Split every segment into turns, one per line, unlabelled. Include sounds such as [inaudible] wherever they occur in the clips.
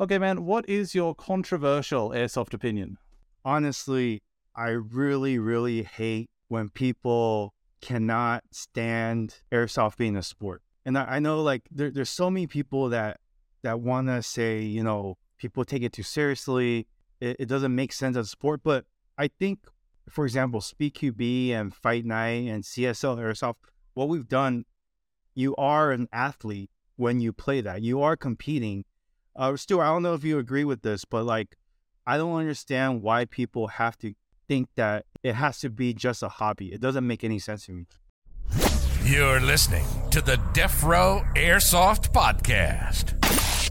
Okay, man, what is your controversial airsoft opinion?
Honestly, I really, really hate when people cannot stand airsoft being a sport. And I, I know like there, there's so many people that that want to say, you know, people take it too seriously. It, it doesn't make sense as a sport. But I think, for example, Speed QB and Fight Night and CSL Airsoft, what we've done, you are an athlete when you play that. You are competing. Uh, Stuart, I don't know if you agree with this, but like, I don't understand why people have to think that it has to be just a hobby. It doesn't make any sense to me.
You're listening to the Defrowe Airsoft Podcast,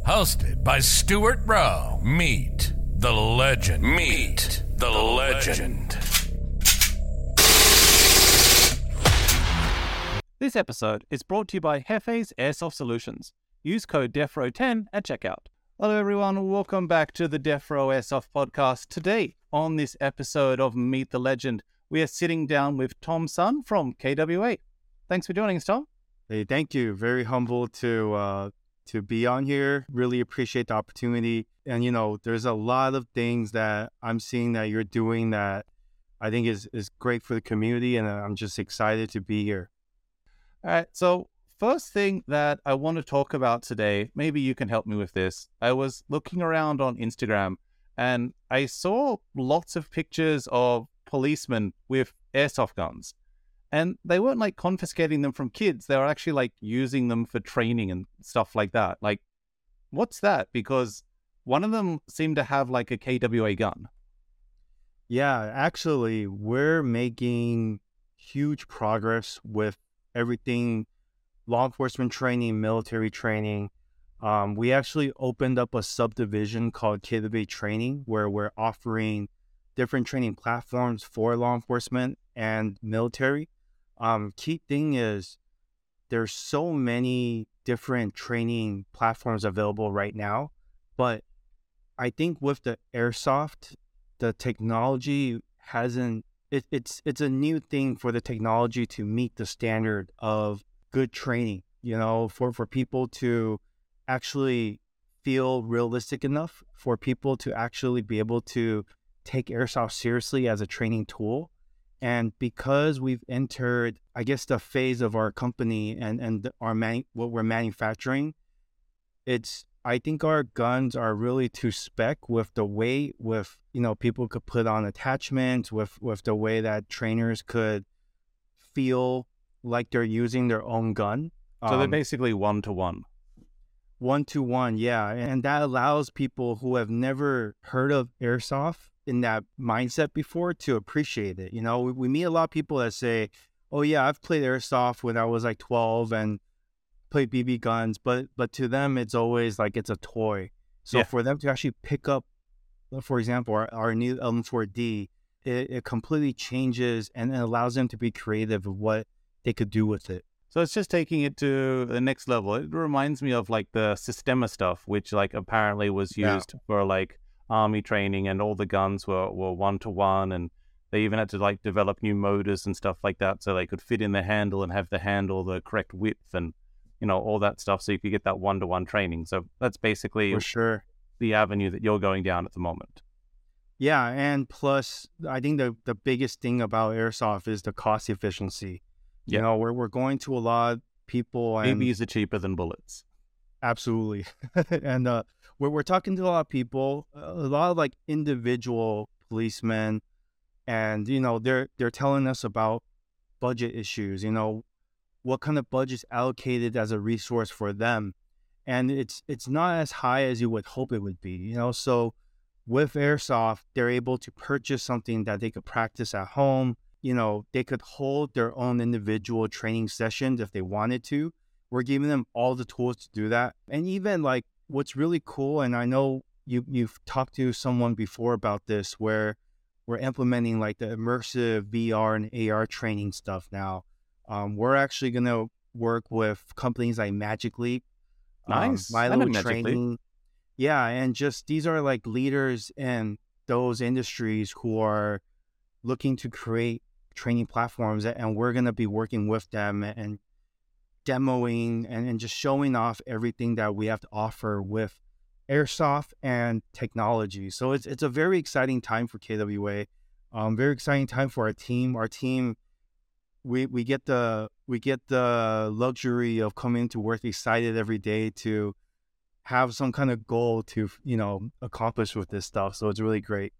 hosted by Stuart Rowe. Meet the legend. Meet the legend.
This episode is brought to you by Jefe's Airsoft Solutions. Use code DEFROWE10 at checkout. Hello, everyone. Welcome back to the Defrowe Airsoft podcast. Today, on this episode of Meet the Legend, we are sitting down with Tom Sun from KWA. Thanks for joining us, Tom.
Hey, thank you. Very humble to uh, to be on here. Really appreciate the opportunity. And you know, there's a lot of things that I'm seeing that you're doing that I think is is great for the community, and I'm just excited to be here.
All right. So first thing that I want to talk about today, maybe you can help me with this. I was looking around on Instagram and I saw lots of pictures of policemen with airsoft guns. And they weren't like confiscating them from kids, they were actually like using them for training and stuff like that. Like, what's that? Because one of them seemed to have like a KWA gun.
Yeah, actually, we're making huge progress with everything law enforcement training, military training. Um, we actually opened up a subdivision called KWA Training where we're offering different training platforms for law enforcement and military. Um, key thing is there's so many different training platforms available right now, but I think with the airsoft, the technology hasn't. It, it's it's a new thing for the technology to meet the standard of good training, you know, for, for people to actually feel realistic enough for people to actually be able to take airsoft seriously as a training tool. And because we've entered, I guess, the phase of our company and, and our man, what we're manufacturing, it's I think our guns are really to spec with the weight, with you know, people could put on attachments, with with the way that trainers could feel like they're using their own gun.
So um, they're basically one to one.
One to one, yeah. And that allows people who have never heard of airsoft in that mindset before to appreciate it. You know, we, we meet a lot of people that say, oh, yeah, I've played airsoft when I was like 12 and played BB guns, but but to them, it's always like it's a toy. So yeah. for them to actually pick up, for example, our, our new M4D, it, it completely changes and it allows them to be creative of what they could do with it.
So it's just taking it to the next level. It reminds me of like the Systema stuff, which like apparently was used yeah. for like army training, and all the guns were were one to one, and they even had to like develop new motors and stuff like that, so they could fit in the handle and have the handle the correct width and you know all that stuff, so you could get that one to one training. So that's basically
for sure
the avenue that you're going down at the moment.
Yeah, and plus, I think the the biggest thing about airsoft is the cost efficiency. You know, we're we're going to a lot of people
and BBs are cheaper than bullets.
Absolutely. [laughs] and uh we're we're talking to a lot of people, a lot of like individual policemen and you know, they're they're telling us about budget issues, you know, what kind of budget's allocated as a resource for them. And it's it's not as high as you would hope it would be, you know. So with airsoft, they're able to purchase something that they could practice at home you know, they could hold their own individual training sessions if they wanted to. We're giving them all the tools to do that. And even like what's really cool, and I know you you've talked to someone before about this where we're implementing like the immersive VR and AR training stuff now. Um, we're actually gonna work with companies like Magic Leap,
um, nice, um, Milo Training.
Yeah, and just these are like leaders in those industries who are looking to create training platforms and we're going to be working with them and demoing and, and just showing off everything that we have to offer with airsoft and technology. So it's it's a very exciting time for KWA. Um, very exciting time for our team. Our team, we we get the we get the luxury of coming to work excited every day to have some kind of goal to you know accomplish with this stuff. So it's really great.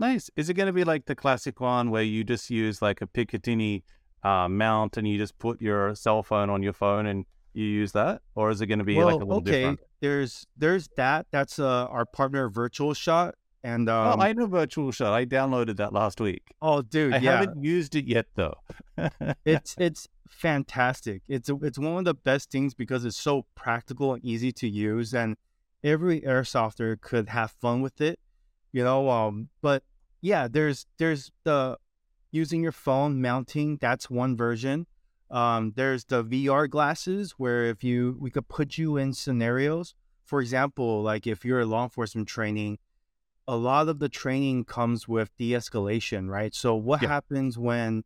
Nice. Is it going to be like the classic one where you just use like a Picatinny uh, mount and you just put your cell phone on your phone and you use that, or is it going to be
well,
like a little
okay.
different?
There's there's that. That's uh, our partner Virtual Shot, and um,
oh, I know Virtual Shot. I downloaded that last week.
oh, dude,
I
yeah,
haven't used it yet though. [laughs]
it's it's fantastic. It's a, it's one of the best things because it's so practical and easy to use, and every airsofter could have fun with it, you know. Um, but yeah, there's there's the using your phone mounting. That's one version. Um, there's the VR glasses where if you we could put you in scenarios. For example, like if you're law enforcement training, a lot of the training comes with de-escalation, right? So what
Yeah.
happens when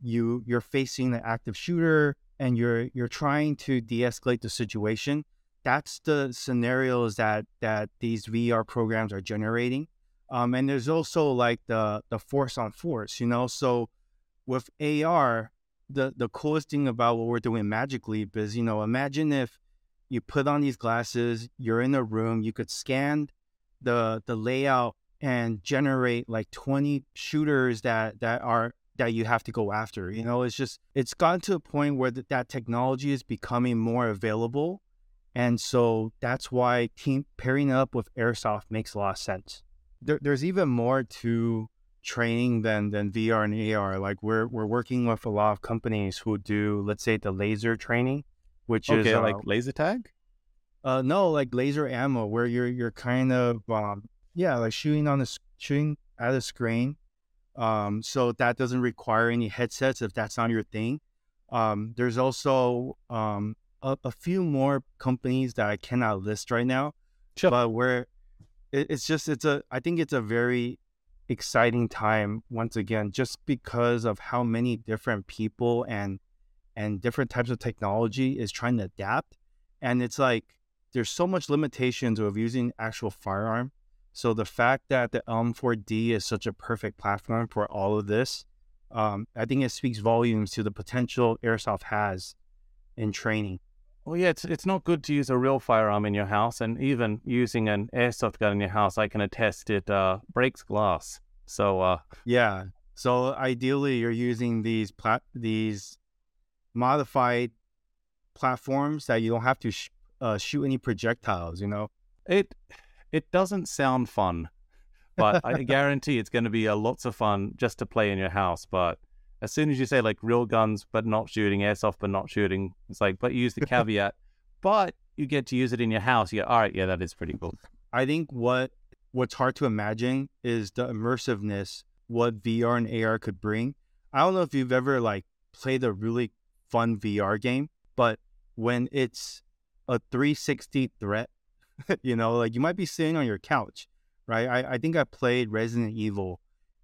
you you're facing an active shooter and you're you're trying to de-escalate the situation? That's the scenarios that that these VR programs are generating. Um, and there's also like the the force on force, you know. So with AR, the the coolest thing about what we're doing in Magic Leap is, you know, imagine if you put on these glasses, you're in a room, you could scan the the layout and generate like 20 shooters that that are that you have to go after. You know, it's just it's gotten to a point where th- that technology is becoming more available, and so that's why team pairing up with airsoft makes a lot of sense. There, there's even more to training than than VR and AR. Like we're we're working with a lot of companies who do, let's say, the laser training, which is
okay,
uh,
like laser tag.
uh, no, like laser ammo, where you're you're kind of um, yeah, like shooting on the shooting at a screen. Um, so that doesn't require any headsets if that's not your thing. Um, there's also um a, a few more companies that I cannot list right now,
Sure.
but where it, it's just it's a I think it's a very exciting time once again just because of how many different people and and different types of technology is trying to adapt. And it's like there's so much limitations of using actual firearm. So the fact that the elm4d is such a perfect platform for all of this um, i think it speaks volumes to the potential airsoft has in training
Well, yeah, it's it's not good to use a real firearm in your house, and even using an airsoft gun in your house, I can attest it uh, breaks glass. So, uh,
Yeah. So ideally, you're using these plat these modified platforms that you don't have to sh- uh, shoot any projectiles. You know.
it it doesn't sound fun, but I [laughs] guarantee it's going to be a lots of fun just to play in your house. But as soon as you say like real guns but not shooting, airsoft but not shooting, it's like but you use the [laughs] caveat, but you get to use it in your house. You go, all right, yeah, that is pretty cool.
I think what what's hard to imagine is the immersiveness what VR and AR could bring. I don't know if you've ever like played a really fun VR game, but when it's a 360 threat, [laughs] you know, like you might be sitting on your couch, right? I, I think I played Resident Evil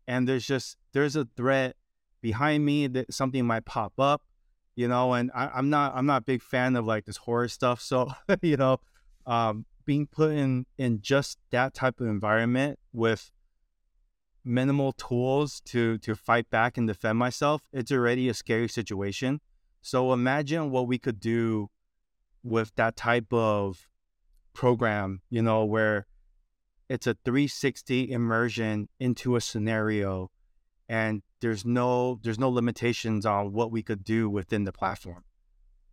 and there's just there's a threat behind me that something might pop up, you know, and I, I'm not I'm not a big fan of like this horror stuff. [laughs] So, you know, um, being put in in just that type of environment with minimal tools to to fight back and defend myself it's already a scary situation so imagine what we could do with that type of program you know where it's a 360 immersion into a scenario and there's no there's no limitations on what we could do within the platform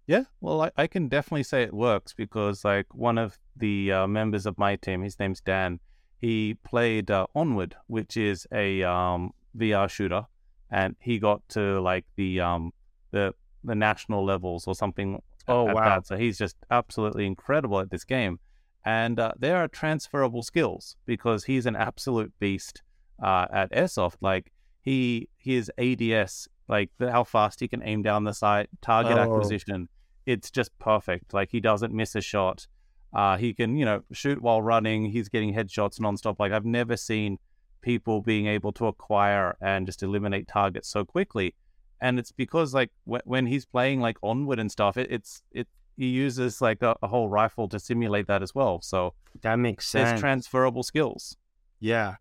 Yeah, well, I, I can definitely say it works because, like, one of the uh, members of my team, his name's Dan, he played uh, Onward, which is a um, VR shooter, and he got to like the um, the the national levels or something.
Oh, wow.
that. So he's just absolutely incredible at this game, and uh, there are transferable skills because he's an absolute beast uh, at airsoft. Like he his ADS, like the, how fast he can aim down the sight, target
Oh.
acquisition, it's just perfect. Like he doesn't miss a shot. Uh, he can, you know, shoot while running. He's getting headshots nonstop. Like I've never seen people being able to acquire and just eliminate targets so quickly. And it's because like w- when he's playing like onward and stuff, it, it's it he uses like a, a whole rifle to simulate that as well. So
that makes sense.
There's transferable skills.
Yeah,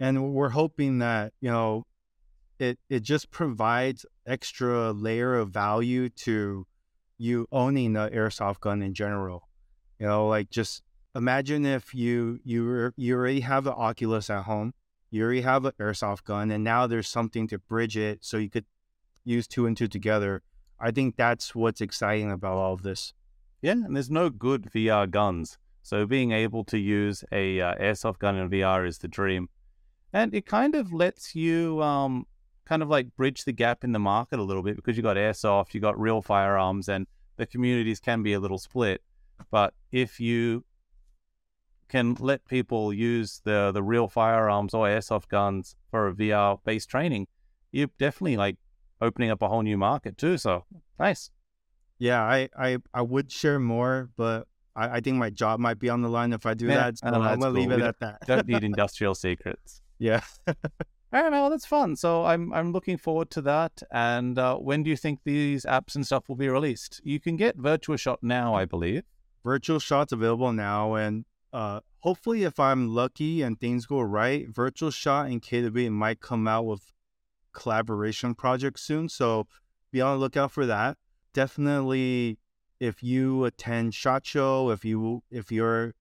and we're hoping that you know it it just provides extra layer of value to you owning the airsoft gun in general. You know, like just imagine if you you you already have an Oculus at home, you already have an airsoft gun, and now there's something to bridge it so you could use two and two together. I think that's what's exciting about all of this.
Yeah, and there's no good VR guns, so being able to use a uh, airsoft gun in VR is the dream, and it kind of lets you um kind of like bridge the gap in the market a little bit because you got airsoft, you got real firearms, and the communities can be a little split. But if you can let people use the the real firearms or airsoft guns for a VR based training, you're definitely like opening up a whole new market too. So nice.
Yeah, I I, I would share more, but I, I think my job might be on the line if I do
Yeah,
that. So
I
I'm gonna leave it
We
at that.
Don't need [laughs] industrial secrets.
Yeah.
All right, well, that's fun. So I'm I'm looking forward to that. And uh, when do you think these apps and stuff will be released? You can get Virtual Shot now, I believe.
virtual shots available now and uh hopefully if i'm lucky and things go right virtual shot and KW might come out with collaboration projects soon so be on the lookout for that definitely if you attend shot show if you if you're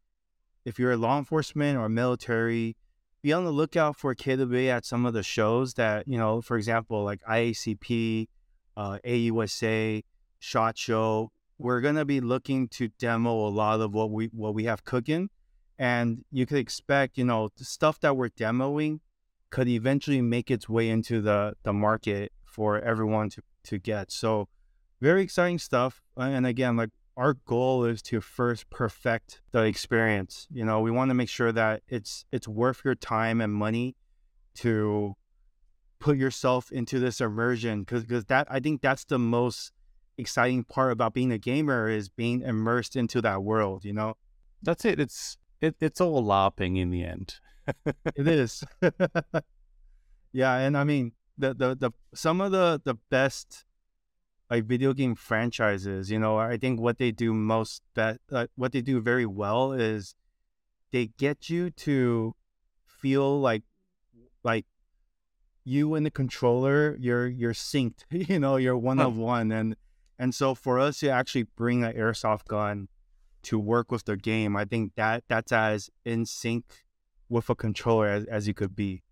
if you're a law enforcement or military be on the lookout for KW at some of the shows that you know for example like iacp uh, ausa shot show we're gonna be looking to demo a lot of what we what we have cooking, and you could expect you know the stuff that we're demoing could eventually make its way into the the market for everyone to to get. So very exciting stuff. And again, like our goal is to first perfect the experience. You know, we want to make sure that it's it's worth your time and money to put yourself into this immersion because because that I think that's the most exciting part about being a gamer is being immersed into that world, you know?
That's it. It's it, it's all LARPing in the end. [laughs]
It is. [laughs] yeah, and I mean the, the the some of the the best like video game franchises, you know, I think what they do most that uh, what they do very well is they get you to feel like like you and the controller, you're you're synced, [laughs] you know, you're one of one. And and so for us to actually bring an airsoft gun to work with the game, I think that that's as in sync with a controller as, as you could be.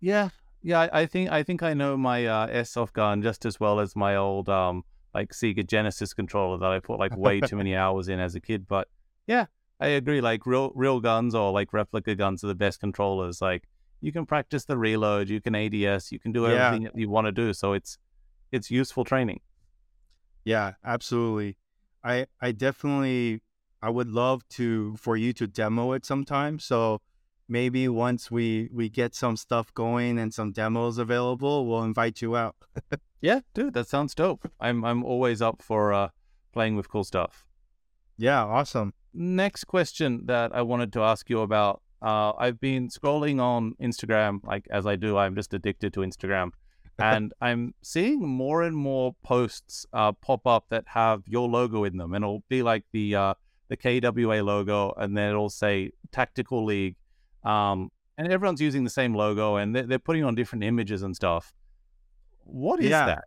Yeah, yeah. I, I think I think I know my uh, airsoft gun just as well as my old um like Sega Genesis controller that I put like way too many hours in as a kid. But yeah, I agree. Like real real guns or like replica guns are the best controllers. Like you can practice the reload, you can ADS, you can do
Yeah.
everything that you want to do. So it's it's useful training.
Yeah, absolutely. I I definitely I would love to for you to demo it sometime. So maybe once we we get some stuff going and some demos available, we'll invite you out. [laughs]
Yeah, dude, that sounds dope. I'm I'm always up for uh playing with cool stuff.
Yeah, awesome.
next question that I wanted to ask you about. Uh, I've been scrolling on Instagram, like as I do, I'm just addicted to Instagram. [laughs] and I'm seeing more and more posts uh, pop up that have your logo in them. And it'll be like the uh, the KWA logo, and then it'll say Tactical League. Um, and everyone's using the same logo, and they're, they're putting on different images and stuff. What is
Yeah.
that?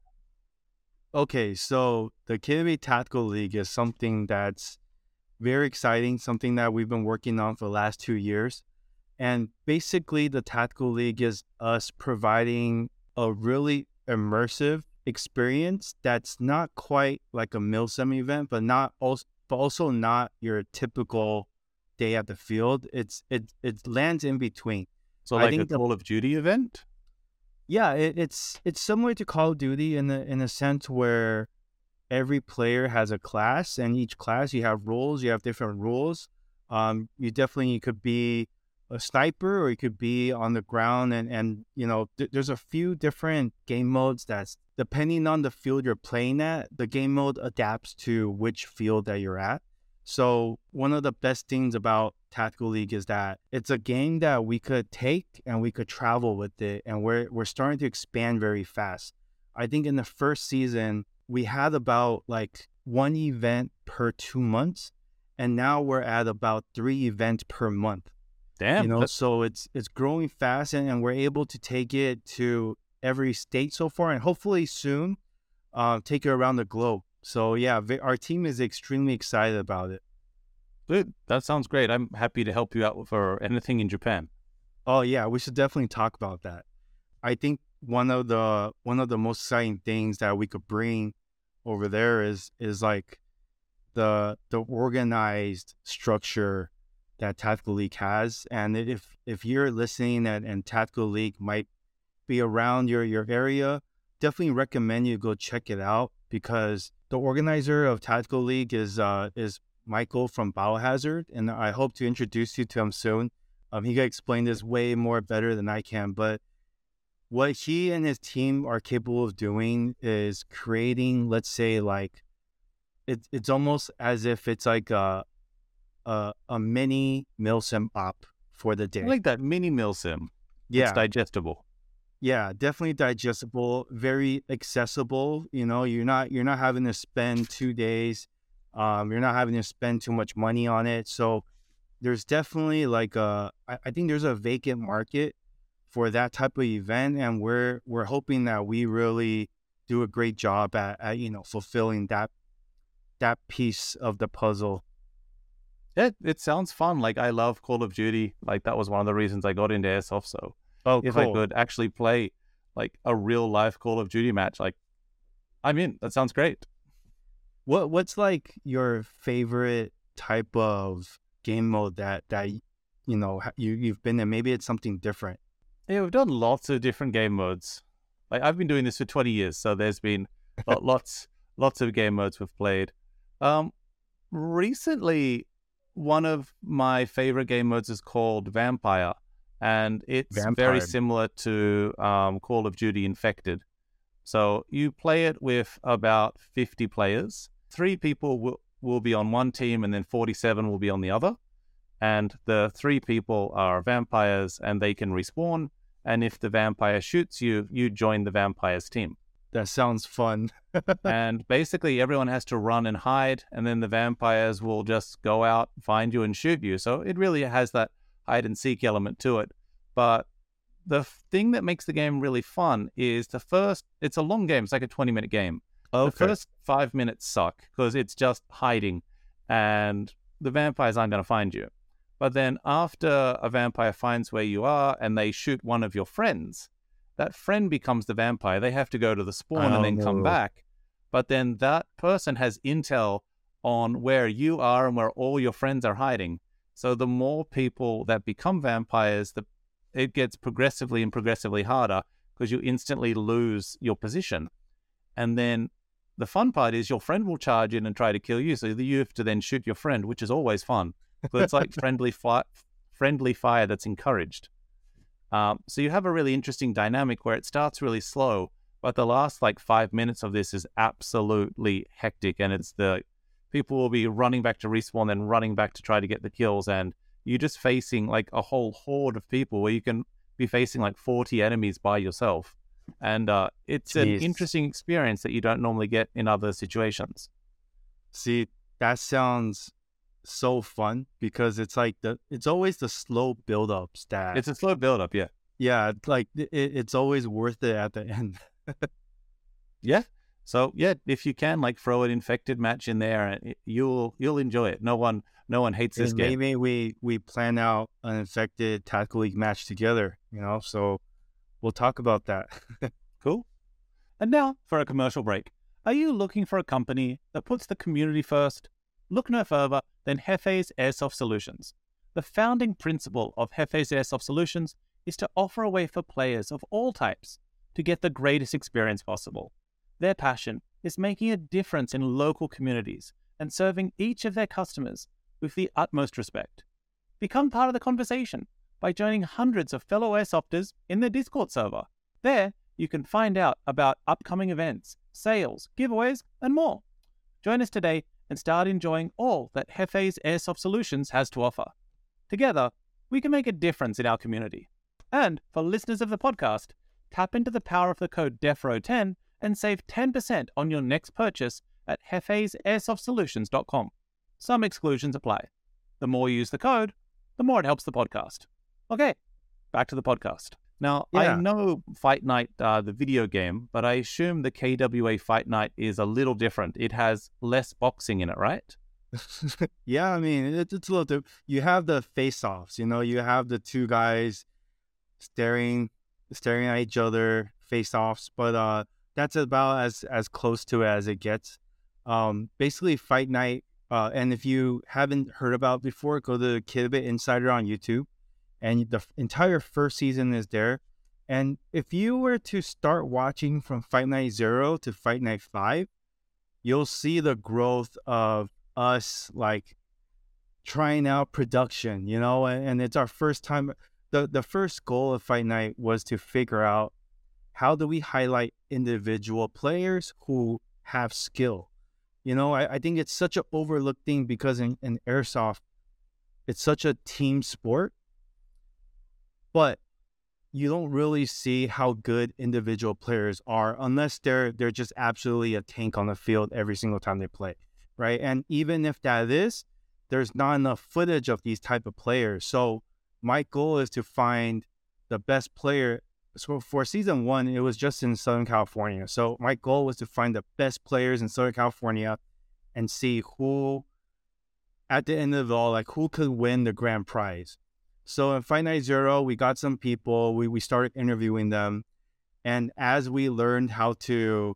Okay, so the KW Tactical League is something that's very exciting, something that we've been working on for the last two years. And basically, the Tactical League is us providing a really immersive experience that's not quite like a Milsim event, but not also, but also not your typical day at the field. It's it it lands in between.
So
I
like a
think the-
Call of Duty event?
Yeah, it, it's it's similar to Call of Duty in the in a sense where every player has a class, and each class you have rules. You have different rules. Um, you definitely you could be a sniper, or you could be on the ground, and and you know th- there's a few different game modes that's depending on the field you're playing at. The game mode adapts to which field that you're at. So one of the best things about Tactical League is that it's a game that we could take and we could travel with it, and we're we're starting to expand very fast. I think in the first season we had about like one event per two months, and now we're at about three events per month.
Damn.
you know,
that's-
so it's it's growing fast, and, and we're able to take it to every state so far, and hopefully soon, uh, take it around the globe. So yeah, our team is extremely excited about it.
Dude, that sounds great. I'm happy to help you out for anything in Japan.
Oh yeah, we should definitely talk about that. I think one of the one of the most exciting things that we could bring over there is is like the the organized structure that Tactical League has. And if if you're listening and, and Tactical League might be around your your area, definitely recommend you go check it out because the organizer of Tactical League is uh is Michael from Biohazard, and I hope to introduce you to him soon. Um, he can explain this way more better than I can, but what he and his team are capable of doing is creating, let's say, like it's it's almost as if it's like a a, a mini milsim op for the day.
I like that mini milsim.
yeah,
It's digestible.
Yeah, definitely digestible, very accessible. You know, you're not you're not having to spend two days. Um, you're not having to spend too much money on it. So there's definitely like a I, I think there's a vacant market for that type of event, and we're we're hoping that we really do a great job at, at you know fulfilling that that piece of the puzzle.
It it sounds fun. Like I love Call of Duty. Like that was one of the reasons I got into airsoft. So
Oh,
if I could actually play like a real life Call of Duty match, like I'm in. That sounds great.
What what's like your favorite type of game mode that that you know you you've been in? Maybe it's something different.
Yeah, we've done lots of different game modes. Like I've been doing this for 20 years, so there's been [laughs] lots lots of game modes we've played. Um, recently, one of my favorite game modes is called Vampire, and it's
Vampire.
very similar to um, Call of Duty Infected. So you play it with about 50 players. Three people will, will be on one team, and then 47 will be on the other. And the three people are vampires, and they can respawn. And if the vampire shoots you, you join the vampire's team
That sounds fun. [laughs]
and basically everyone has to run and hide and then the vampires will just go out find you and shoot you so it really has that hide and seek element to it but the thing that makes the game really fun is the first it's a long game it's like a 20 minute game. The first five minutes suck because it's just hiding and the vampires aren't going to find you. But then after a vampire finds where you are and they shoot one of your friends that friend becomes the vampire they have to go to the spawn
Oh,
and then oh,
come
back. But then that person has intel on where you are and where all your friends are hiding. So the more people that become vampires the it gets progressively and progressively harder because you instantly lose your position. And then the fun part is your friend will charge in and try to kill you so you have to then shoot your friend which is always fun. But it's like [laughs] friendly fi- friendly fire that's encouraged. Um, so you have a really interesting dynamic where it starts really slow but the last like five minutes of this is absolutely hectic and it's the people will be running back to respawn then running back to try to get the kills and you're just facing like a whole horde of people where you can be facing like 40 enemies by yourself. And uh, it's an interesting experience that you don't normally get in other situations.
See, that sounds so fun because it's like the it's always the slow build-ups that
it's a slow build up yeah.
Yeah, like it, it's always worth it at the end. [laughs]
yeah so yeah if you can like throw an infected match in there uh, and you'll you'll enjoy it no one no one hates this
And
game
maybe we we plan out an infected tactical league match together. You know, so we'll talk about that. [laughs]
Cool. And now for a commercial break. Are you looking for a company that puts the community first? Look no further than Jefe's Airsoft Solutions. The founding principle of Jefe's Airsoft Solutions is to offer a way for players of all types to get the greatest experience possible. Their passion is making a difference in local communities and serving each of their customers with the utmost respect. Become part of the conversation by joining hundreds of fellow airsofters in their Discord server. There, you can find out about upcoming events, sales, giveaways, and more. Join us today and start enjoying all that Jefe's Airsoft Solutions has to offer. Together, we can make a difference in our community. And for listeners of the podcast, tap into the power of the code DEFROWE10 and save 10% on your next purchase at jefesairsoft.solutions.com. Some exclusions apply. The more you use the code, the more it helps the podcast. Okay, back to the podcast. Now,
Yeah.
I know Fight Night, uh, the video game, but I assume the KWA Fight Night is a little different. It has less boxing in it, right? [laughs]
yeah, I mean, it, it's a little. Diff- you have the face-offs. You know, you have the two guys staring, staring at each other, face-offs. But uh, that's about as as close to it as it gets. Um, basically, Fight Night. Uh, and if you haven't heard about before, go to Kidbit Insider on YouTube, and the entire first season is there. And if you were to start watching from Fight Night Zero to Fight Night Five, you'll see the growth of us like trying out production, you know, and, and it's our first time. The the first goal of Fight Night was to figure out how do we highlight individual players who have skill. You know, I, I think it's such an overlooked thing because in, in airsoft, it's such a team sport, but you don't really see how good individual players are unless they're they're just absolutely a tank on the field every single time they play right? And even if that is, there's not enough footage of these type of players. So my goal is to find the best player. So for season one, it was just in Southern California. So my goal was to find the best players in Southern California and see who, at the end of it all, like who could win the grand prize. So in Fight Night Zero, we got some people. We we started interviewing them, and as we learned how to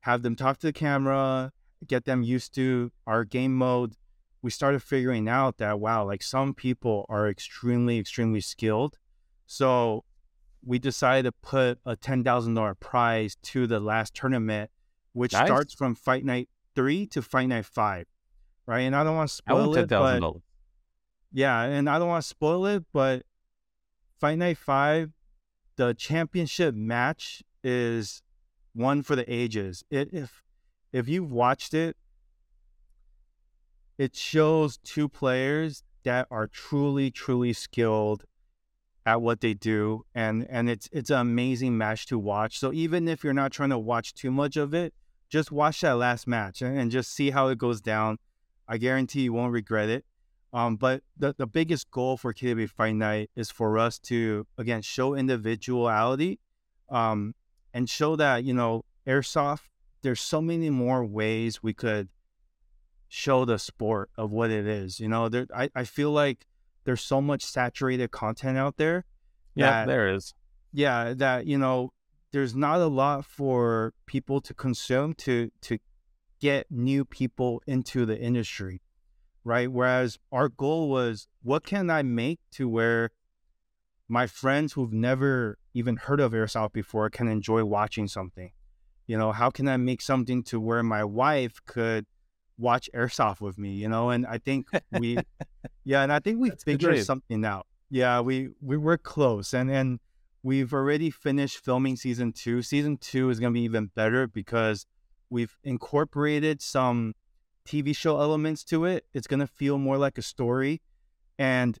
have them talk to the camera, get them used to our game mode, we started figuring out that wow, like some people are extremely, extremely skilled. So we decided to put a ten thousand dollar prize to the last tournament, which
Nice.
starts from Fight Night three to Fight Night five, right? And I don't want to spoil it, but yeah, and I don't want to spoil it, but Fight Night Five, the championship match is one for the ages. It if if you've watched it, it shows two players that are truly, truly skilled at what they do, and and it's it's an amazing match to watch. So even if you're not trying to watch too much of it, just watch that last match and, and just see how it goes down. I guarantee you won't regret it. Um, but the, the biggest goal for KW Fight Night is for us to again show individuality, um, and show that you know airsoft. There's so many more ways we could show the sport of what it is. You know, there I, I feel like there's so much saturated content out there.
Yeah,
that-
there is.
yeah that you know there's not a lot for people to consume to to get new people into the industry right whereas our goal was what can i make to where my friends who've never even heard of airsoft before can enjoy watching something you know how can i make something to where my wife could watch airsoft with me you know and i think we [laughs] yeah and i think we figured something out. Yeah we we were close and and we've already finished filming season two. Season two is going to be even better because we've incorporated some tv show elements to it. It's going to feel more like a story and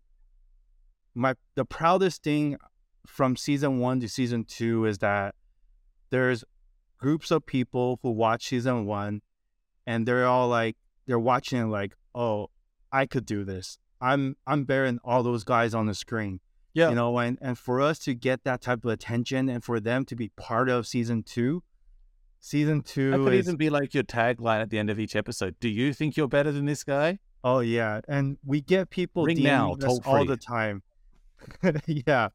my the proudest thing from season one to season two is that there's groups of people who watch season one and they're all like they're watching like oh i could do this i'm i'm better than all those guys on the screen
Yeah.
you know and and for us to get that type of attention and for them to be part of season two season
That
two
could
is
even be like your tagline at the end of each episode. Do you think you're better than this guy?
oh yeah and we get people
Ring
DMing
now,
us all the time [laughs] yeah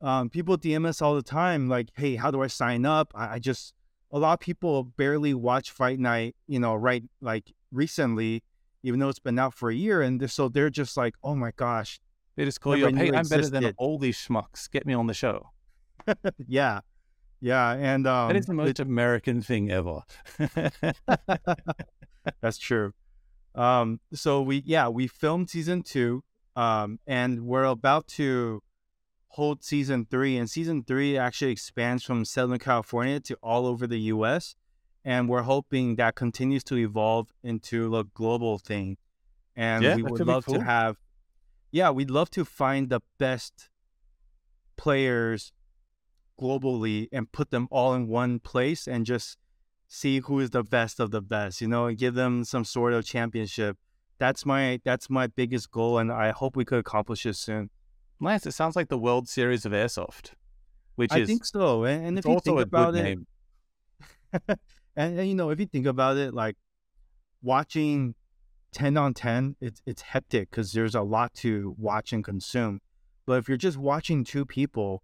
um people dm us all the time like hey how do i sign up I, I just a lot of people barely watch fight night you know right like recently even though it's been out for a year and they're, so they're just like oh my gosh
They just call you up. Hey, I'm better than all these schmucks. Get me on the show. [laughs]
yeah yeah and um
that is the most American thing ever. [laughs]
That's true. Um, so we yeah we filmed season two, um, and we're about to hold season three, and season three actually expands from Southern California to all over the U.S. And we're hoping that continues to evolve into a global thing. And
Yeah,
we would love
cool.
to have, yeah, we'd love to find the best players globally and put them all in one place and just see who is the best of the best, you know, and give them some sort of championship. That's my that's my biggest goal, and I hope we could accomplish it soon.
Nice. It sounds like the World Series of Airsoft, which
I
is I
think so. And, and if you think about it, [laughs] and, and you know, if you think about it, like watching ten on ten, it's it's hectic because there's a lot to watch and consume. But if you're just watching two people,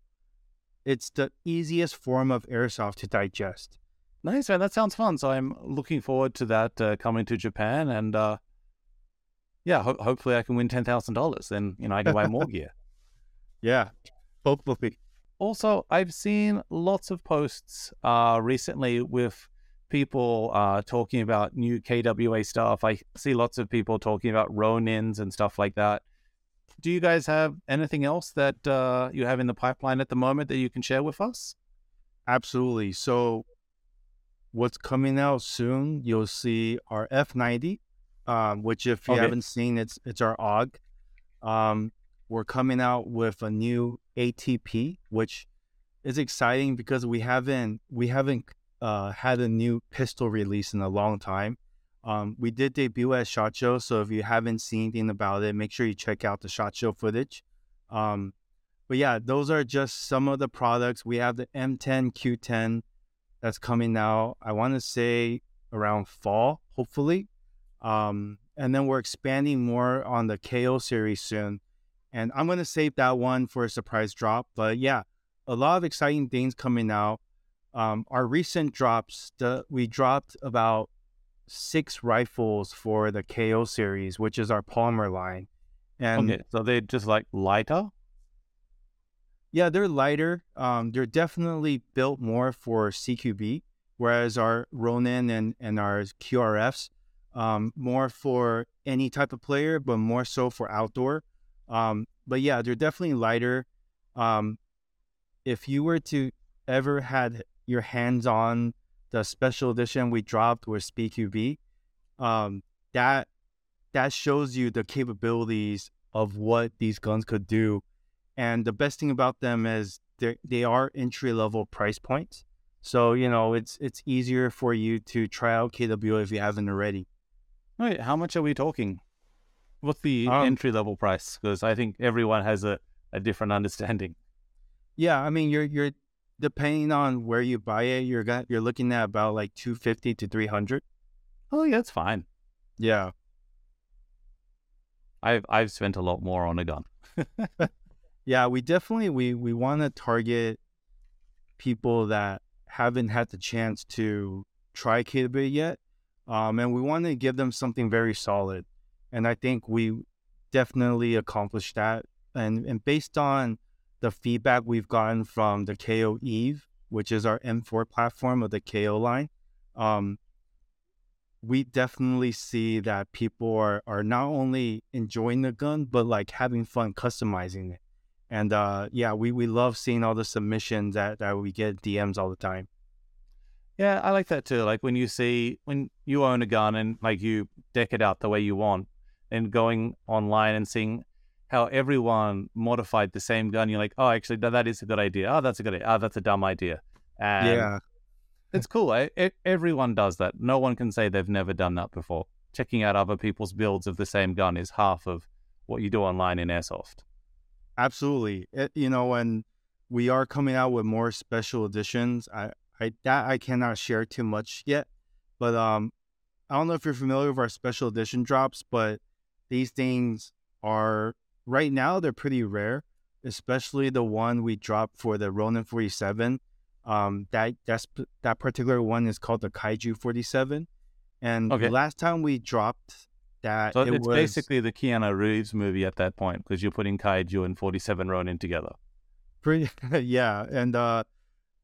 it's the easiest form of airsoft to digest.
Nice, man. That sounds fun. So I'm looking forward to that uh, coming to Japan, and uh, yeah, ho- hopefully I can win ten thousand dollars. Then you know I can buy more [laughs] gear.
Yeah, hopefully.
Also, I've seen lots of posts uh, recently with people uh, talking about new KWA stuff. I see lots of people talking about Ronins and stuff like that. Do you guys have anything else that uh, you have in the pipeline at the moment that you can share with us?
Absolutely. So, what's coming out soon? You'll see our F90, um, which if you
Okay.
haven't seen, it's it's our AUG. Um, we're coming out with a new ATP, which is exciting because we haven't we haven't uh, had a new pistol release in a long time. Um, we did debut at Shot Show, so if you haven't seen anything about it, make sure you check out the Shot Show footage. Um, but yeah, those are just some of the products. We have the M10 Q10 that's coming out. I want to say around fall, hopefully. Um, and then we're expanding more on the KO series soon. And I'm going to save that one for a surprise drop. But yeah, a lot of exciting things coming out. Um, our recent drops, the, we dropped about six rifles for the KO series, which is our polymer line. And
okay, so they're just like lighter.
Yeah, they're lighter. Um, they're definitely built more for CQB, whereas our Ronin and, and our QRFs, um, more for any type of player, but more so for outdoor. Um, but yeah, they're definitely lighter. Um, if you were to ever had your hands on the special edition we dropped with SpeedQB, um, that that shows you the capabilities of what these guns could do. And the best thing about them is they they are entry level price points. So you know it's it's easier for you to try out KWA if you haven't already.
Wait, how much are we talking? What's the
Um,
entry level price? Because I think everyone has a, a different understanding.
Yeah, I mean you're you're depending on where you buy it, you're got you're looking at about like two fifty to three hundred.
Oh, yeah, that's fine.
Yeah.
I've I've spent a lot more on a gun. [laughs]
Yeah, we definitely we we want to target people that haven't had the chance to try KWA yet, um, and we want to give them something very solid. And I think we definitely accomplished that. And and based on the feedback we've gotten from the KO Eve, which is our M4 platform of the KO line, um, we definitely see that people are are not only enjoying the gun but like having fun customizing it. And uh, yeah, we, we love seeing all the submissions that, that we get DMs all the time.
Yeah, I like that too. Like when you see when you own a gun and like you deck it out the way you want, and going online and seeing how everyone modified the same gun, you're like, oh, actually, that, that is a good idea. Oh, that's a good idea. Oh, that's a dumb idea. And
yeah,
it's cool. eh? E- everyone does that. No one can say they've never done that before. Checking out other people's builds of the same gun is half of what you do online in airsoft.
absolutely. It, you know, and we are coming out with more special editions. I, I that I cannot share too much yet, but um, I don't know if you're familiar with our special edition drops, but these things are right now they're pretty rare, especially the one we dropped for the Ronin 47. Um, that that's that particular one is called the Kaiju 47, and
Okay.
last time we dropped that,
So
it
it's
was
basically the Keanu Reeves movie at that point because you're putting Kaiju and 47 Ronin together.
Pretty, [laughs] yeah, and uh,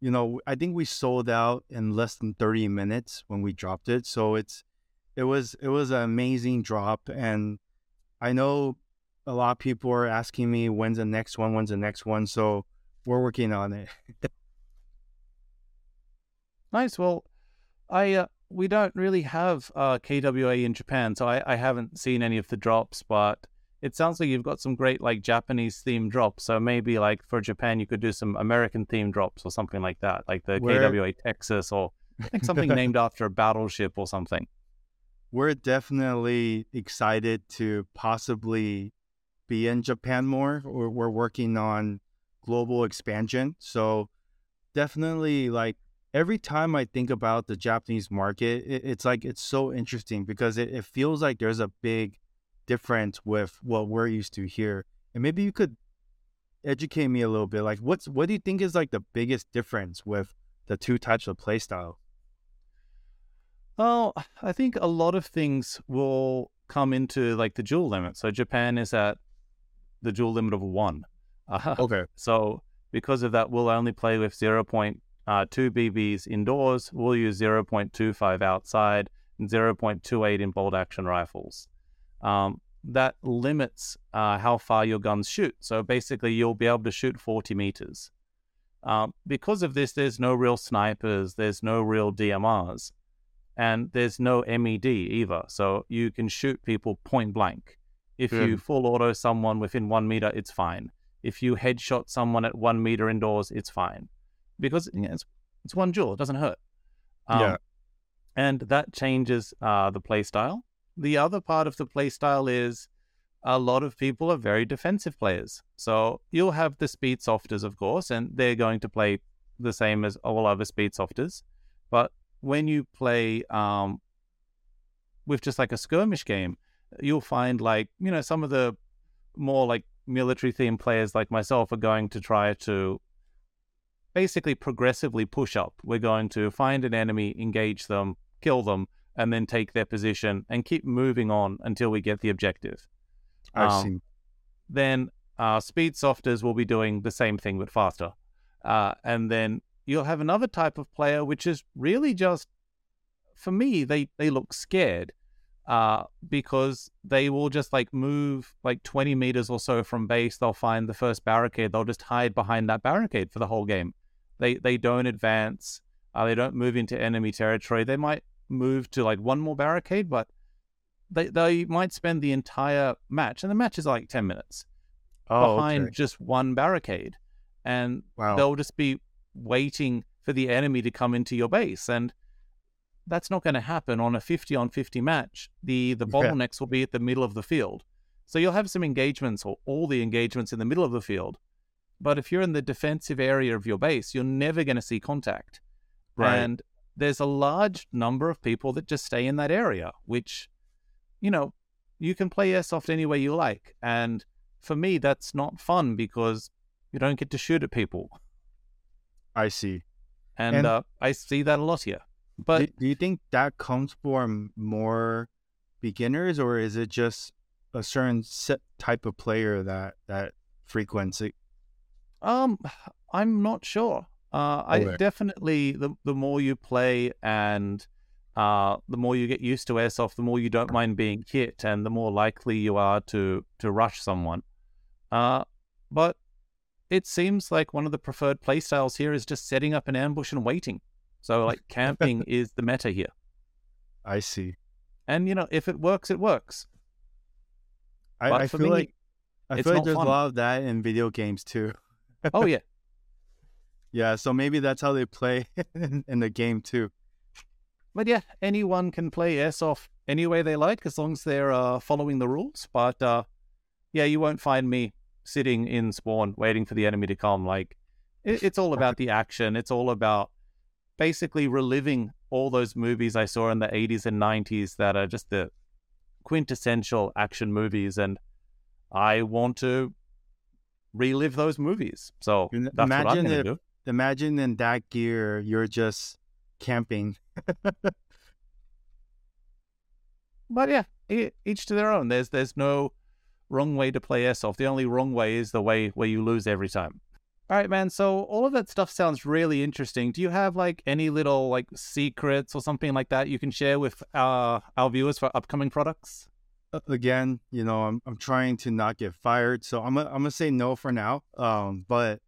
you know, I think we sold out in less than thirty minutes when we dropped it. So it's, it was, it was an amazing drop, and I know a lot of people are asking me when's the next one, when's the next one. So we're working on it. [laughs]
Nice. Well, I uh, we don't really have uh, KWA in Japan, so I, I haven't seen any of the drops. But it sounds like you've got some great like Japanese themed drops. So maybe like for Japan, you could do some American themed drops or something like that, like the
Where-
KWA Texas or like something [laughs] named after a battleship or something.
We're definitely excited to possibly be in Japan more. We're, we're working on global expansion. So definitely like every time I think about the Japanese market, it, it's like it's so interesting because it, it feels like there's a big difference with what we're used to here. And maybe you could educate me a little bit. Like what's what do you think is like the biggest difference with the two types of play style?
Well, I think a lot of things will come into like the joule limit. So Japan is at the joule limit of one. Uh, [laughs]
Okay.
So because of that, we'll only play with 0.2 BBs indoors. We'll use 0.25 outside and 0.28 in bolt action rifles. Um, that limits uh, how far your guns shoot. So basically, you'll be able to shoot 40 meters. Um, because of this, there's no real snipers, there's no real DMRs, and there's no MED either. So you can shoot people point blank. If
Good.
you full auto someone within one meter, it's fine. If you headshot someone at one meter indoors, it's fine because you know, it's it's one joule. It doesn't hurt. Um,
Yeah.
And that changes uh, the play style. The other part of the play style is a lot of people are very defensive players. So you'll have the speed softers, of course, and they're going to play the same as all other speed softers. When you play um, with just like a skirmish game, you'll find like, you know, some of the more like military themed players like myself are going to try to basically progressively push up. We're going to find an enemy, engage them, kill them, and then take their position and keep moving on until we get the objective.
I
Um,
see.
Then uh, speed softers will be doing the same thing but faster. Uh, and then you'll have another type of player which is really just, for me, they, they look scared uh, because they will just like move like 20 meters or so from base. They'll find the first barricade. They'll just hide behind that barricade for the whole game. They they don't advance. Uh, they don't move into enemy territory. They might move to like one more barricade, but they they might spend the entire match, and the match is like 10 minutes
Oh,
behind
okay.
just one barricade, and
Wow.
they'll just be waiting for the enemy to come into your base, and that's not going to happen on a 50 on 50 match. The the
Yeah.
bottlenecks will be at the middle of the field, so you'll have some engagements or all the engagements in the middle of the field. But if you're in the defensive area of your base, you're never going to see contact.
Right.
And there's a large number of people that just stay in that area, which, you know, you can play airsoft any way you like. And for me, that's not fun because you don't get to shoot at people. [laughs]
I see.
And,
And-
uh, I see that a lot here. But
do, do you think that comes from more beginners, or is it just a certain set type of player that that frequents it?
Um, I'm not sure. Uh, I
Okay.
definitely the the more you play and uh, the more you get used to airsoft, the more you don't mind being hit, and the more likely you are to to rush someone. Uh, but it seems like one of the preferred playstyles here is just setting up an ambush and waiting. So [laughs] like camping is the meta here,
I see.
and you know if it works, it works.
I, I feel
me,
like I feel like there's
fun.
a lot of that in video games too.
Oh yeah, [laughs]
Yeah, so maybe that's how they play [laughs] in, in the game too.
But yeah, anyone can play airsoft any way they like as long as they're uh, following the rules. But uh, yeah, you won't find me sitting in spawn waiting for the enemy to come. Like it, it's all about the action. It's all about basically reliving all those movies I saw in the 80s and 90s that are just the quintessential action movies, and I want to relive those movies. So that's what I'm
imagine
going to do.
Imagine in that gear, you're just camping. [laughs]
But yeah, each to their own. There's there's no wrong way to play airsoft. The only wrong way is the way where you lose every time. All right, man. So all of that stuff sounds really interesting. Do you have like any little like secrets or something like that you can share with our our viewers for upcoming products?
Uh, Again, you know, I'm I'm trying to not get fired, so I'm gonna I'm gonna say no for now. Um, but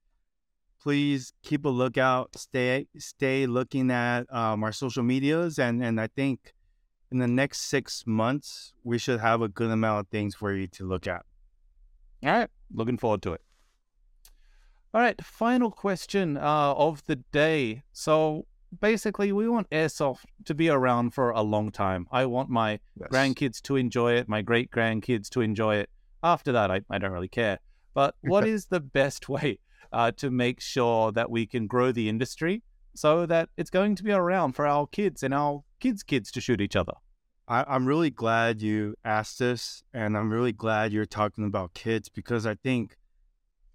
please keep a lookout. Stay stay looking at um, our social medias, and and I think in the next six months we should have a good amount of things for you to look at.
All right, looking forward to it. All right, final question uh, of the day. So basically, we want airsoft to be around for a long time. I want my
Yes.
grandkids to enjoy it, my great grandkids to enjoy it. After that, I, I don't really care. But what [laughs] is the best way uh, to make sure that we can grow the industry so that it's going to be around for our kids and our kids' kids to shoot each other?
I, I'm really glad you asked this, and I'm really glad you're talking about kids because I think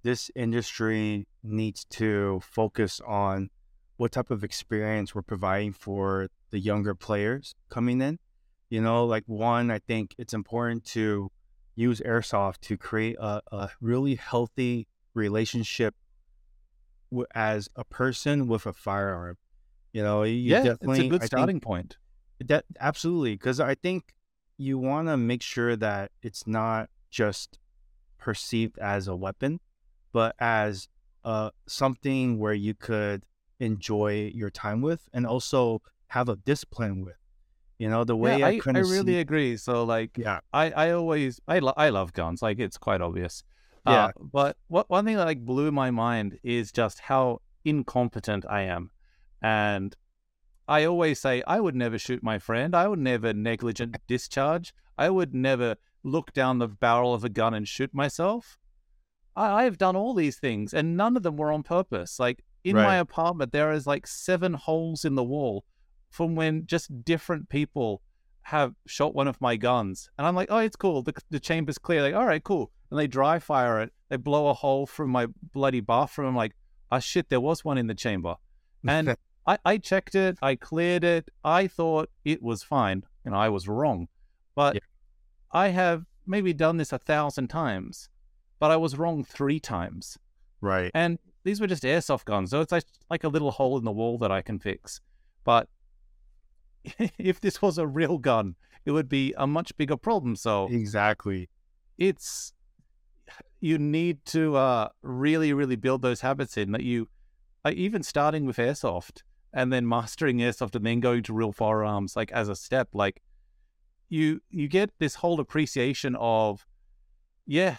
this industry needs to focus on what type of experience we're providing for the younger players coming in. You know, like one, I think it's important to use airsoft to create a, a really healthy relationship w- as a person with a firearm. You know, you
yeah,
definitely
it's a good starting point.
that absolutely, because I think you want to make sure that it's not just perceived as a weapon, but as uh, something where you could enjoy your time with, and also have a discipline with. You know, the way
yeah,
I,
I, I really agree. So, like,
yeah,
I, I always I, lo- I love guns. Like it's quite obvious.
Yeah.
Uh, but what one thing that like blew my mind is just how incompetent I am, and I always say I would never shoot my friend. I would never negligent [laughs] discharge. I would never look down the barrel of a gun and shoot myself. I, I have done all these things, and none of them were on purpose. Like in my apartment, there is like seven holes in the wall from when just different people have shot one of my guns. And I'm like, oh, it's cool. The, the chamber's clear. Like, all right, cool. And they dry fire it. They blow a hole through my bloody bathroom. I'm like, oh, shit, there was one in the chamber. And [laughs] I, I checked it. I cleared it. I thought it was fine. And I was wrong. But
Yeah.
I have maybe done this a thousand times, but I was wrong three times.
right,
And these were just airsoft guns. So it's like, like a little hole in the wall that I can fix. But [laughs] if this was a real gun, it would be a much bigger problem. So
exactly.
it's you need to uh, really, really build those habits in that you, uh, even starting with airsoft and then mastering airsoft and then going to real firearms, like as a step, like you you get this whole appreciation of, yeah,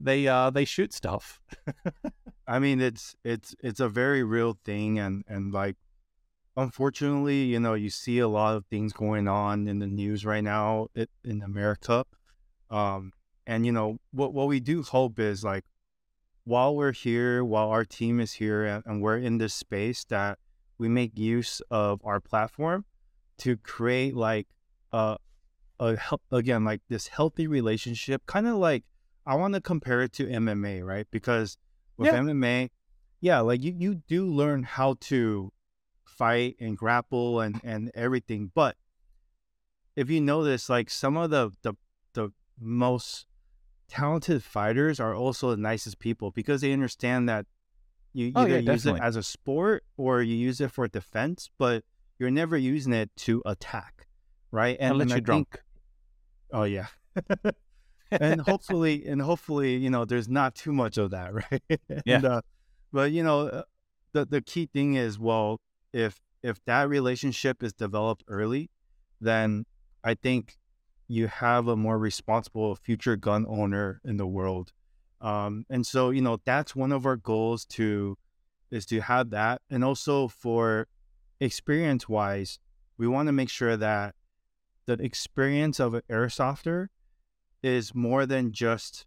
they uh they shoot stuff.
I mean, it's it's it's a very real thing, and and like, unfortunately, you know, you see a lot of things going on in the news right now in America, um, and you know what what we do hope is like, while we're here, while our team is here, and, and we're in this space, that we make use of our platform to create like a a hel- again like this healthy relationship, kind of like I want to compare it to MMA, right? Because with
Yeah.
MMA, yeah, like you, you do learn how to fight and grapple and, and everything. But if you notice, like some of the, the the most talented fighters are also the nicest people because they understand that you
Oh,
either
yeah,
use it as a sport or you use it for defense, but you're never using it to attack, right?
Unless
and I
you're
think-
drunk.
oh yeah. [laughs] and [laughs] hopefully and hopefully you know there's not too much of that [laughs] right
Yeah.
uh, but you know uh, the the key thing is well if if that relationship is developed early then i think you have a more responsible future gun owner in the world um and so you know that's one of our goals to is to have that and also for experience wise we want to make sure that the experience of an airsofter is more than just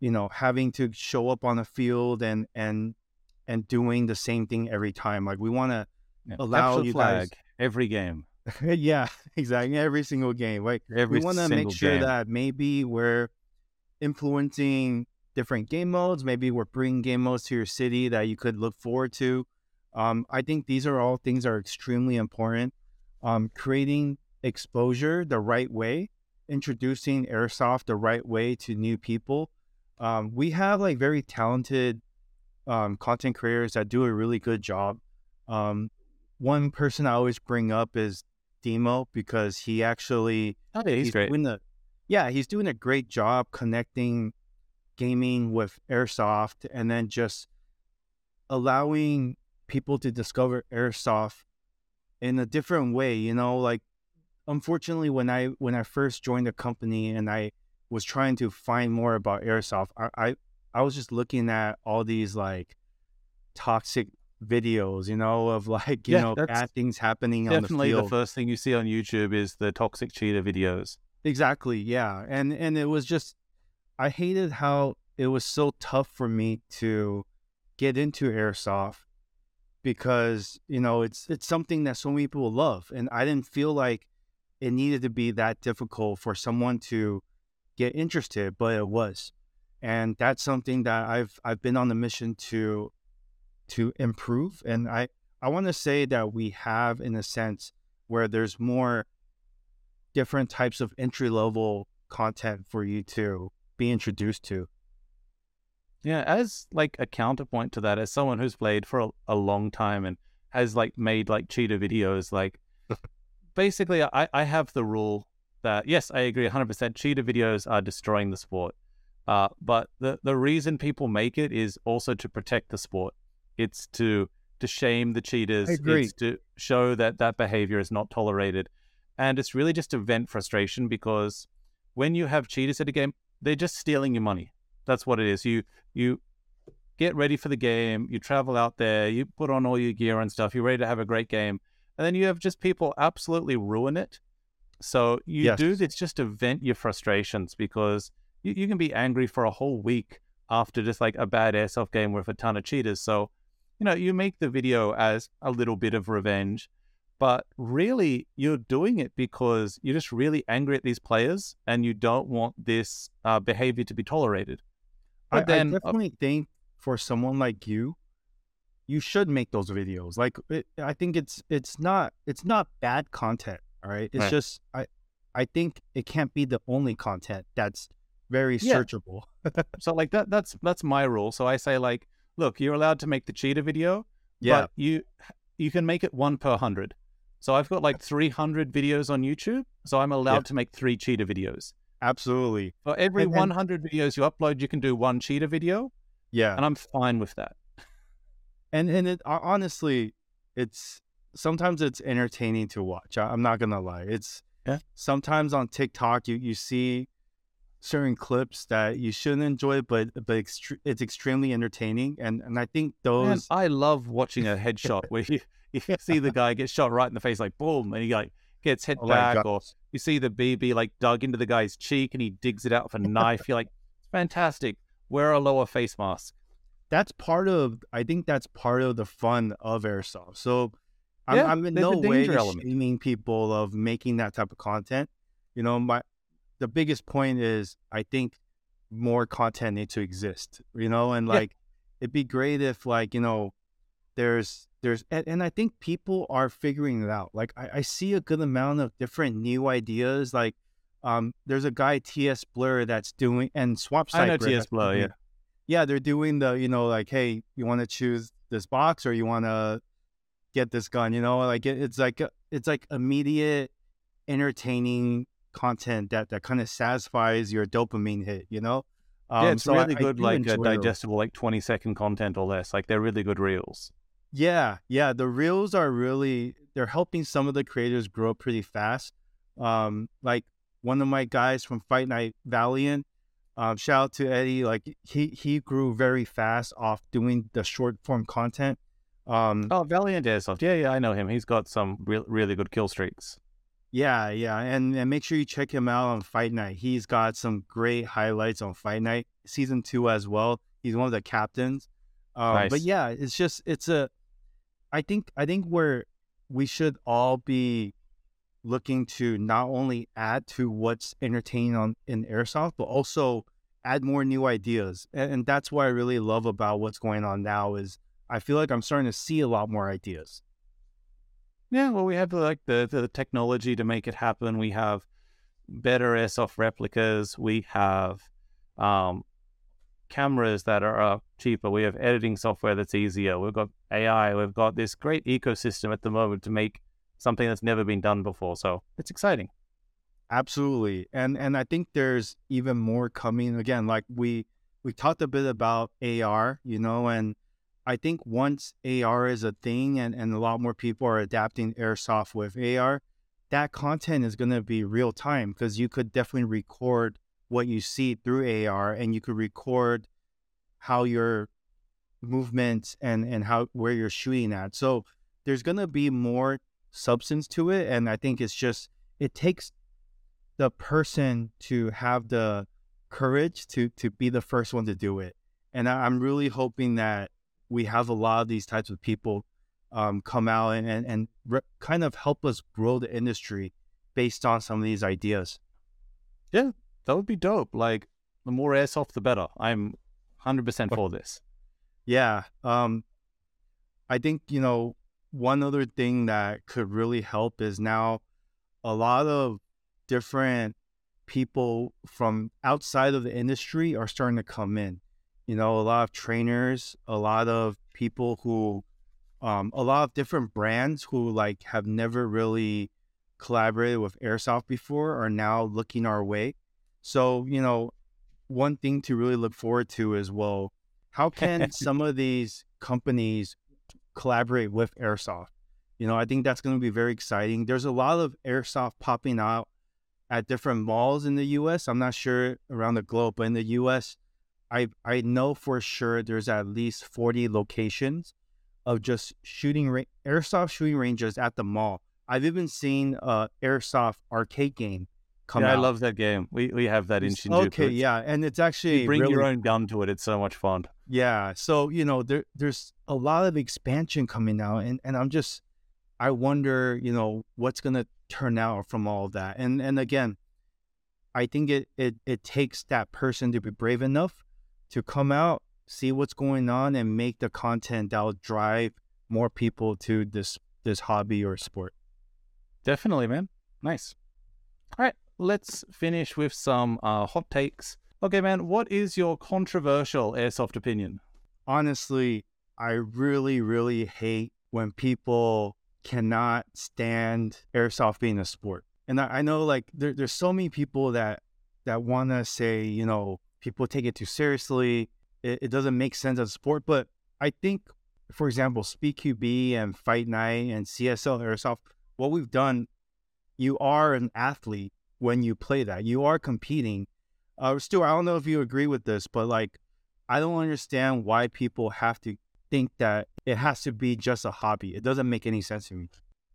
you know having to show up on a field and and and doing the same thing every time like we want to
Yeah.
allow you
flag
guys-
every game. [laughs]
yeah [laughs] exactly every single game like
Every
we want to make sure
game.
that maybe we're influencing different game modes maybe we're bringing game modes to your city that you could look forward to. Um, i think these are all things that are extremely important. Um, creating exposure the right way introducing airsoft the right way to new people. Um, we have like very talented um, content creators that do a really good job. Um, one person i always bring up is demo because he actually
Oh, yeah, he's, great.
doing a yeah he's doing a great job connecting gaming with airsoft and then just allowing people to discover airsoft in a different way you know like unfortunately when i when i first joined the company and i was trying to find more about airsoft i i, I was just looking at all these like toxic videos, you know, of like, you
Yeah,
know, bad things happening on the
Definitely the first thing you see on YouTube is the toxic cheater videos.
Exactly. Yeah. And and it was just I hated how it was so tough for me to get into airsoft because, you know, it's it's something that so many people love and I didn't feel like it needed to be that difficult for someone to get interested, but it was. And that's something that I've I've been on a mission to to improve and I I want to say that we have in a sense where there's more different types of entry level content for you to be introduced to.
Yeah, as like a counterpoint to that, as someone who's played for a, a long time and has like made like cheater videos, like [laughs] basically I, I have the rule that yes, I agree 100% cheater videos are destroying the sport. Uh, but the, the reason people make it is also to protect the sport. It's to to shame the cheaters. It's to show that that behavior is not tolerated. And it's really just to vent frustration because when you have cheaters at a game, they're just stealing your money. That's what it is. You you get ready for the game, you travel out there, you put on all your gear and stuff, you're ready to have a great game, and then you have just people absolutely ruin it. So you
Yes.
do this just to vent your frustrations because you, you can be angry for a whole week after just like a bad airsoft game with a ton of cheaters. So, you know, you make the video as a little bit of revenge, but really you're doing it because you're just really angry at these players and you don't want this uh, behavior to be tolerated.
I,
But then,
I
uh,
definitely think for someone like you, you should make those videos. Like it, I think it's it's not it's not bad content. All right, it's
Right.
just I I think it can't be the only content that's very
Yeah.
searchable. [laughs]
So like that that's that's my rule. So I say like, look, you're allowed to make the cheater video,
Yeah,
but you you can make it one per hundred. So I've got like 300 videos on YouTube, so I'm allowed to make three cheater videos.
absolutely.
For every
And- and-
100 videos you upload, you can do one cheater video,
Yeah,
and I'm fine with that.
and and it honestly, it's sometimes it's entertaining to watch. I, I'm not gonna lie. It's
Yeah.
sometimes on TikTok you you see certain clips that you shouldn't enjoy, but but it's extremely entertaining, and and I think
Man,
those
I love watching a headshot where you, [laughs] you [laughs] see the guy get shot right in the face, like boom, and he like gets hit
Oh
back, or you see the BB like dug into the guy's cheek and he digs it out with a knife. You're like, fantastic. Wear a lower face mask.
that's part of I think that's part of the fun of airsoft. So I'm,
Yeah,
I'm in no way shaming people of making that type of content. You know, my the biggest point is I think more content needs to exist. You know, and
Yeah.
like it'd be great if like you know there's there's and, and I think people are figuring it out. Like I, I see a good amount of different new ideas. Like um, there's a guy TS Blur that's doing and Swap
I know TS Blur, yeah.
yeah, they're doing the, you know, like, hey, you want to choose this box or you want to get this gun, you know, like it, it's like, it's like immediate entertaining content that, that kind of satisfies your dopamine hit, you know? Um,
yeah, it's
so
really
I
good,
do
like uh, digestible, like 20 second content or less. Like they're really good reels.
Yeah, yeah. The reels are really they're helping some of the creators grow pretty fast. Um, like one of my guys from Fight Night Valiant, um, shout out to Eddie. Like he he grew very fast off doing the short form content. Um,
Oh, Valiant Airsoft. Yeah, yeah, I know him. He's got some real, really good kill streaks.
Yeah, yeah, and and make sure you check him out on Fight Night. He's got some great highlights on Fight Night season two as well. He's one of the captains. Um, But yeah, it's just it's a. I think I think we're we should all be looking to not only add to what's entertaining on in airsoft, but also add more new ideas. And, and that's what I really love about what's going on now is I feel like I'm starting to see a lot more ideas.
Yeah, well, we have like the, the technology to make it happen. We have better airsoft replicas. We have um, cameras that are uh, cheaper. We have editing software that's easier. We've got AI. We've got this great ecosystem at the moment to make something that's never been done before. So it's exciting.
Absolutely. And and I think there's even more coming again like we we talked a bit about AR, you know, and I think once AR is a thing and and a lot more people are adapting airsoft with AR, that content is going to be real time because you could definitely record what you see through AR and you could record how your movements and and how where you're shooting at. So there's gonna be more substance to it, and I think it's just it takes the person to have the courage to to be the first one to do it. And I, I'm really hoping that we have a lot of these types of people um, come out and and, and re- kind of help us grow the industry based on some of these ideas.
Yeah, that would be dope. Like the more airsoft, the better. I'm 100% for this.
Yeah. Um, I think, you know, one other thing that could really help is now a lot of different people from outside of the industry are starting to come in. You know, a lot of trainers, a lot of people who, um, a lot of different brands who like have never really collaborated with Airsoft before are now looking our way. So, you know, one thing to really look forward to is well, how can [laughs] some of these companies collaborate with Airsoft? You know, I think that's going to be very exciting. There's a lot of Airsoft popping out at different malls in the US. I'm not sure around the globe, but in the US, I I know for sure there's at least 40 locations of just shooting ra- airsoft shooting ranges at the mall. I've even seen a airsoft arcade game come
yeah,
out.
I love that game. We we have that in Shinjuku.
Okay,
It's-
yeah, and it's actually
You bring
really,
your own gun to it. It's so much fun.
Yeah, so you know there there's a lot of expansion coming out, and and I'm just I wonder you know what's gonna turn out from all of that, and and again, I think it it it takes that person to be brave enough to come out, see what's going on, and make the content that will drive more people to this this hobby or sport.
Definitely, man. Nice. All right, let's finish with some uh, hot takes. Okay, man, what is your controversial airsoft opinion?
honestly, I really, really hate when people cannot stand airsoft being a sport. And I, I know like there, there's so many people that that want to say, you know, people take it too seriously. It, it doesn't make sense as a sport. But I think, for example, Speed QB and Fight Night and CSL Airsoft, what we've done, you are an athlete when you play that. You are competing. Uh, Stuart, I don't know if you agree with this, but like I don't understand why people have to think that it has to be just a hobby. It doesn't make any sense to me.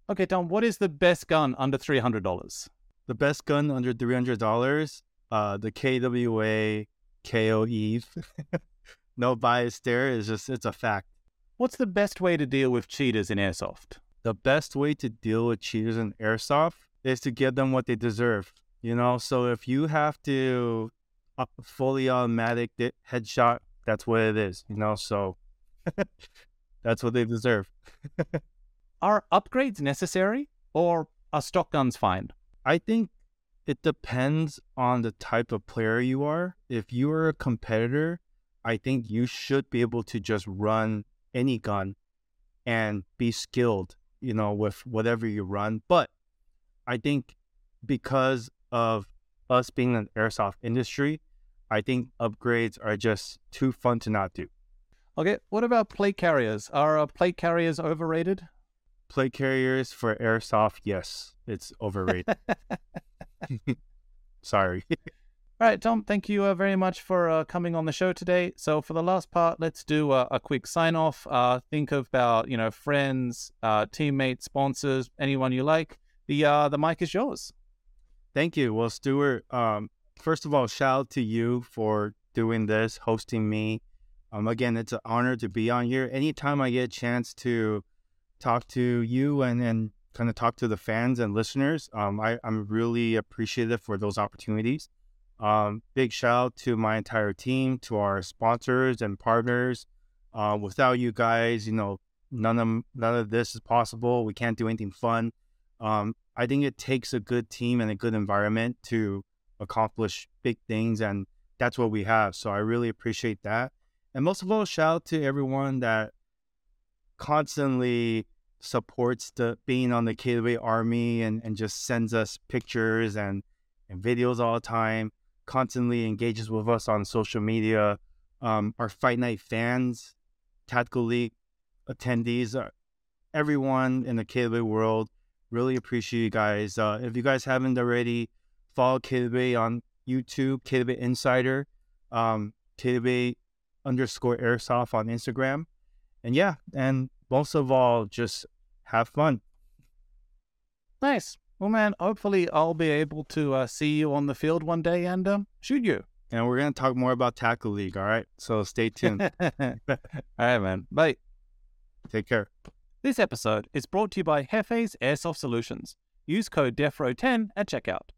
Okay, Tom, what is the best gun under $300?
The best gun under three hundred dollars, uh, the KWA KO Eve. [laughs] no bias there. It's just it's a fact.
What's the best way to deal with cheaters in airsoft?
The best way to deal with cheaters in airsoft is to give them what they deserve. You know, so if you have to a fully automatic headshot, that's what it is. You know, so [laughs] that's what they deserve. [laughs]
Are upgrades necessary or are stock guns fine?
I think it depends on the type of player you are. If you are a competitor, I think you should be able to just run any gun and be skilled, you know, with whatever you run. But I think because of us being an airsoft industry, I think upgrades are just too fun to not do.
Okay, what about plate carriers? Are uh, plate carriers overrated?
Play carriers for airsoft, yes, it's [laughs] overrated. [laughs] Sorry.
All right, Tom, thank you uh, very much for uh, coming on the show today. So for the last part, let's do a, a quick sign off. Uh, think about you know friends, uh, teammates, sponsors, anyone you like. The uh, the mic is yours.
Thank you. Well, Stuart, um, first of all, shout out to you for doing this, hosting me. Um, again, it's an honor to be on here. Anytime I get a chance to talk to you and, and kind of talk to the fans and listeners, um, I, I'm really appreciative for those opportunities. Um, big shout out to my entire team, to our sponsors and partners. Uh, without you guys, you know, none of none of this is possible. We can't do anything fun. Um, I think it takes a good team and a good environment to accomplish big things, and that's what we have. So I really appreciate that. And most of all, shout out to everyone that constantly supports the being on the KWA Army and, and just sends us pictures and, and videos all the time, constantly engages with us on social media. Um, our Fight Night fans, Tactical League attendees, uh, everyone in the KWA world, really appreciate you guys. Uh, if you guys haven't already, follow KWA on YouTube, KWA Insider. Um, KWA underscore airsoft on Instagram. And yeah, and most of all, just have fun.
Nice. Well, man, hopefully I'll be able to uh, see you on the field one day and um, shoot you.
And we're going to talk more about Tackle League. All right. So stay tuned. [laughs]
all right, man. Bye.
Take care.
This episode is brought to you by Jefe's Airsoft Solutions. Use code DEFROWE10 at checkout.